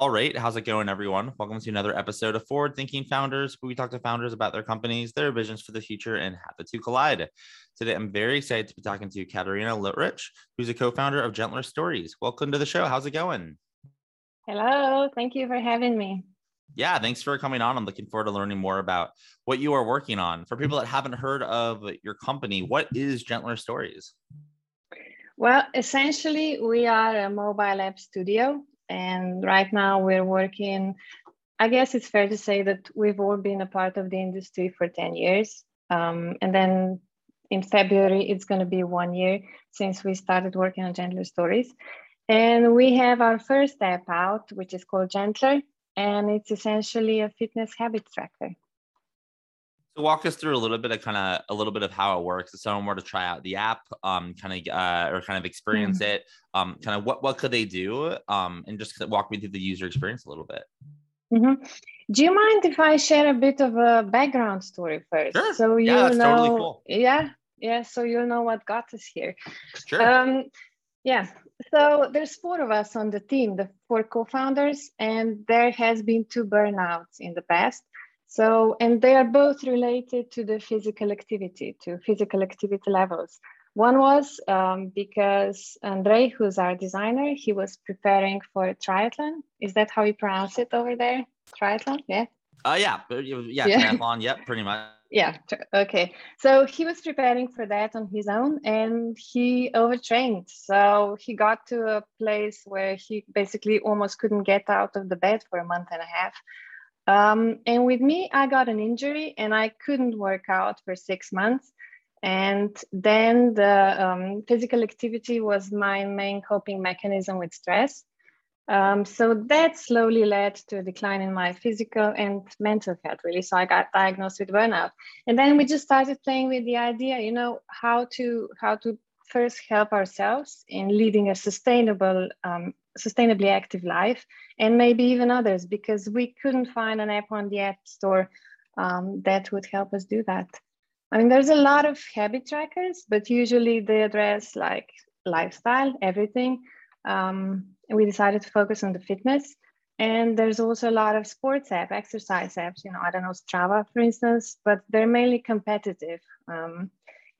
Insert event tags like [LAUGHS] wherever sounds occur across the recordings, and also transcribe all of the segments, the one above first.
All right, how's it going, everyone? Welcome to another episode of Forward Thinking Founders, where we talk to founders about their companies, their visions for the future, and how the two collide. Today, I'm very excited to be talking to Katarina Lotrič, who's a co-founder of Gentler Stories. Welcome to the show. How's it going? Hello, thank you for having me. Yeah, thanks for coming on. I'm looking forward to learning more about what you are working on. For people that haven't heard of your company, what is Gentler Stories? Well, essentially, we are a mobile app studio and right now we're working, I guess it's fair to say that we've all been a part of the industry for 10 years. Um, and then in February, it's going to be one year since we started working on Gentler Stories. And we have our first app out, which is called Gentler, and it's essentially a fitness habit tracker. Walk us through a little bit of kind of a little bit of how it works. If someone were to try out the app, um, kind of uh, or kind of experience mm-hmm. it, um, kind of what what could they do, um, and just walk me through the user experience a little bit. Mm-hmm. Do you mind if I share a bit of a background story first? Sure. So you yeah, know, totally cool. yeah, yeah. So you know what got us here. Sure. Um, yeah. So there's four of us on the team, the four co-founders, and there has been two burnouts in the past. So, and they are both related to the physical activity, to physical activity levels. One was um, because Andrei, who's our designer, he was preparing for a triathlon. Is that how you pronounce it over there? Triathlon? Yeah. Uh, yeah, yeah, yeah. triathlon. Yep, pretty much. [LAUGHS] Yeah. Okay. So he was preparing for that on his own, and he overtrained. So he got to a place where he basically almost couldn't get out of the bed for a month and a half. Um, and with me, I got an injury and I couldn't work out for six months. And then the um, physical activity was my main coping mechanism with stress. Um, so that slowly led to a decline in my physical and mental health, really. So I got diagnosed with burnout, and then we just started playing with the idea, you know, how to how to first help ourselves in leading a sustainable um, sustainably active life and maybe even others because we couldn't find an app on the app store um, that would help us do that. I mean there's a lot of habit trackers but usually they address like lifestyle everything. Um, we decided to focus on the fitness and there's also a lot of sports app exercise apps you know i don't know strava for instance but they're mainly competitive um,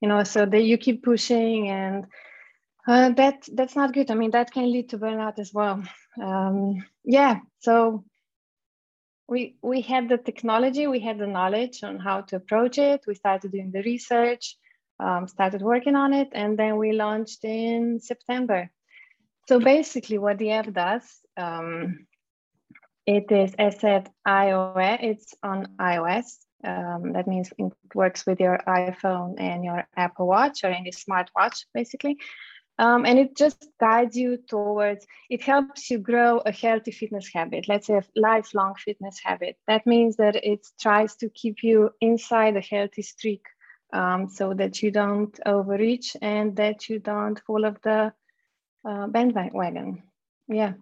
you know so that you keep pushing and uh, that that's not good. I mean, that can lead to burnout as well. Um, yeah. So we we had the technology, we had the knowledge on how to approach it. We started doing the research, um, started working on it, and then we launched in September. So basically, what the app does, um, it is as said iOS. It's on iOS. Um, that means it works with your iPhone and your Apple Watch or any smartwatch, basically. Um, and it just guides you towards, it helps you grow a healthy fitness habit, let's say a lifelong fitness habit. That means that it tries to keep you inside a healthy streak um, so that you don't overreach and that you don't fall off the uh, bandwagon. Yeah.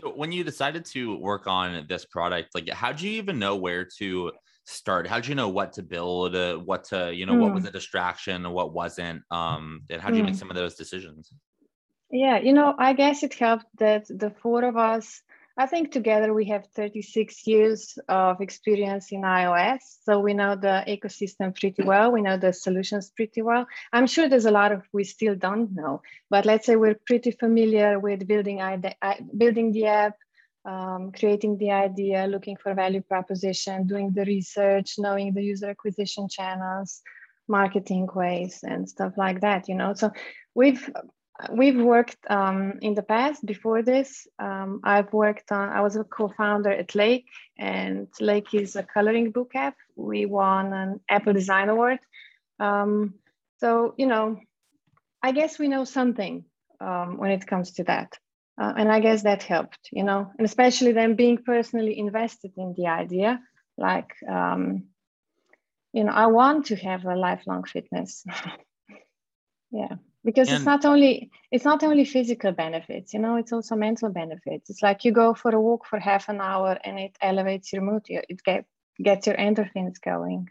So when you decided to work on this product, like how do you even know where to start? How did you know what to build, uh, what to, you know, mm. what was hmm. a distraction, and what wasn't? Um, and how did mm. you make hmm. some of those decisions? Yeah, you know, I guess it helped that the four of us, I think together we have 36 years of experience in iOS. So we know the ecosystem pretty well. We know the solutions pretty well. I'm sure there's a lot of we still don't know, but let's say we're pretty familiar with building, building the app, um, creating the idea, looking for value proposition, doing the research, knowing the user acquisition channels, marketing ways, and stuff like that. You know, so we've we've worked um, in the past before this um, i've worked on i was a co-founder at lake and lake is a coloring book app. We won an apple design award. Um, so you know i guess we know something um, when it comes to that uh, and I guess that helped, you know, and especially then being personally invested in the idea, like, um, you know, I want to have a lifelong fitness. [LAUGHS] yeah, because and it's not only it's not only physical benefits, you know, it's also mental benefits. It's like you go for a walk for half an hour and it elevates your mood. It get, gets your endorphins going.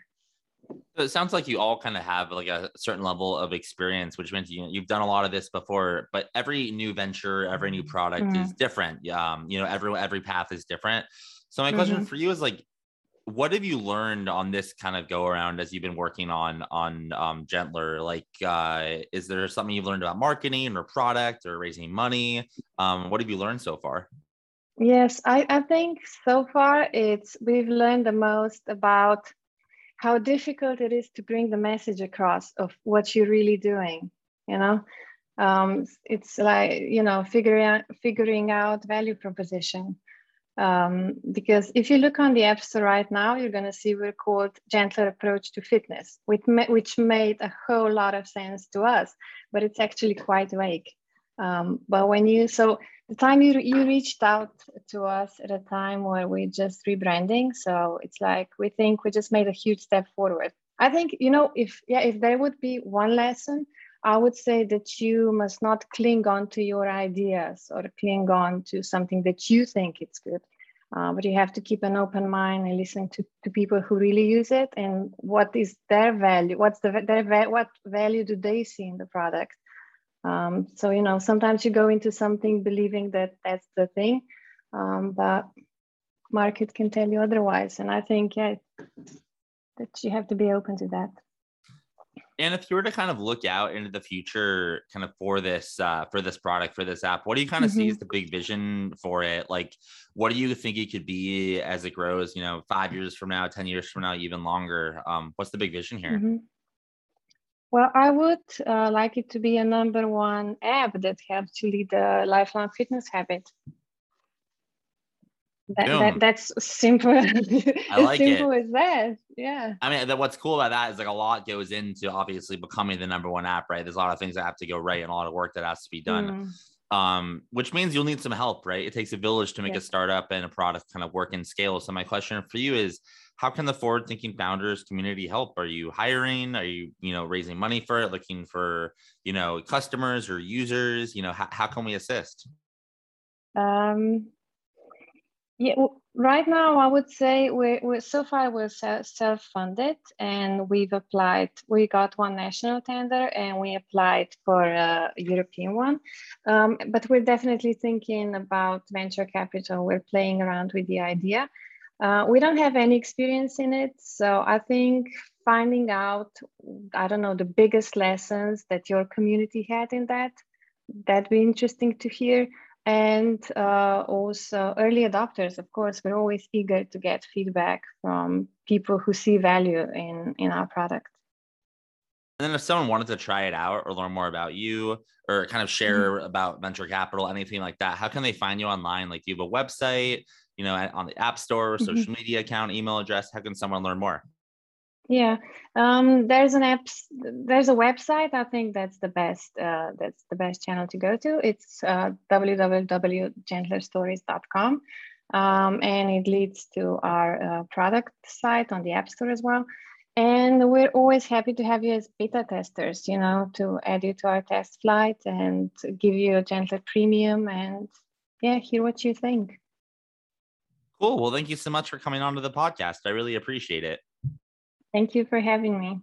So it sounds like you all kind of have like a certain level of experience, which means you you've done a lot of this before. But every new venture, every new product mm-hmm. is different. Um, you know, every every path is different. So my question mm-hmm. for you is like, what have you learned on this kind of go around as you've been working on on um, Gentler? Like, uh, is there something you've learned about marketing or product or raising money? Um, what have you learned so far? Yes, I, I think so far it's we've learned the most about how difficult it is to bring the message across of what you're really doing you know? Um, it's like you know figuring out, figuring out value proposition. Um, because if you look on the app store right now you're going to see we're called gentler approach to fitness which, which made a whole lot of sense to us but it's actually quite vague. Um, but when you so the time you you reached out to us at a time where we're just rebranding, so it's like we think we just made a huge step forward. I think you know if yeah if there would be one lesson, I would say that you must not cling on to your ideas or cling on to something that you think it's good. Uh, but you have to keep an open mind and listen to, to people who really use it and what is their value what's the their what value do they see in the product um, so, you know, sometimes you go into something believing that that's the thing, um, but market can tell you otherwise. And I think, yeah, that you have to be open to that. And if you were to kind of look out into the future, kind of for this uh, for this product for this app, what do you kind of mm-hmm. see as the big vision for it? Like, what do you think it could be as it grows? You know, five years from now, ten years from now, even longer. Um, what's the big vision here? Mm-hmm. Well, I would uh, like it to be a number one app that helps to lead a lifelong fitness habit. That, that, that's simple. I like [LAUGHS] simple it. as that. Yeah. I mean, what's cool about that is like a lot goes into obviously becoming the number one app, right? There's a lot of things that have to go right and a lot of work that has to be done. Mm. Um, which means you'll need some help, right? It takes a village to make yeah. a startup and a product kind of work and scale. So my question for you is how can the forward thinking founders community help? Are you hiring? Are you you know raising money for it looking for you know customers or users? You know how, how can we assist? Um yeah well, right now i would say we're, we're so far we're self-funded and we've applied we got one national tender and we applied for a european one. Um, but we're definitely thinking about venture capital. We're playing around with the idea uh, we don't have any experience in it. So I think finding out, I don't know, the biggest lessons that your community had in that, that'd be interesting to hear. And uh, also early adopters, of course, we're always eager to get feedback from people who see value in, in our product. And then if someone wanted to try it out or learn more about you or kind of share mm-hmm. about venture capital, anything like that, how can they find you online? Like do you have a website? You know, on the app store, mm-hmm. social media account, email address? How can someone learn more? Yeah, um, there's an app. There's a website. I think that's the best. Uh, that's the best channel to go to. It's uh, www.gentlerstories.com, um, and it leads to our uh, product site on the App Store as well. And we're always happy to have you as beta testers. You know, to add you to our test flight and give you a Gentler premium, and yeah, hear what you think. Cool. Well, thank you so much for coming on to the podcast. I really appreciate it. Thank you for having me.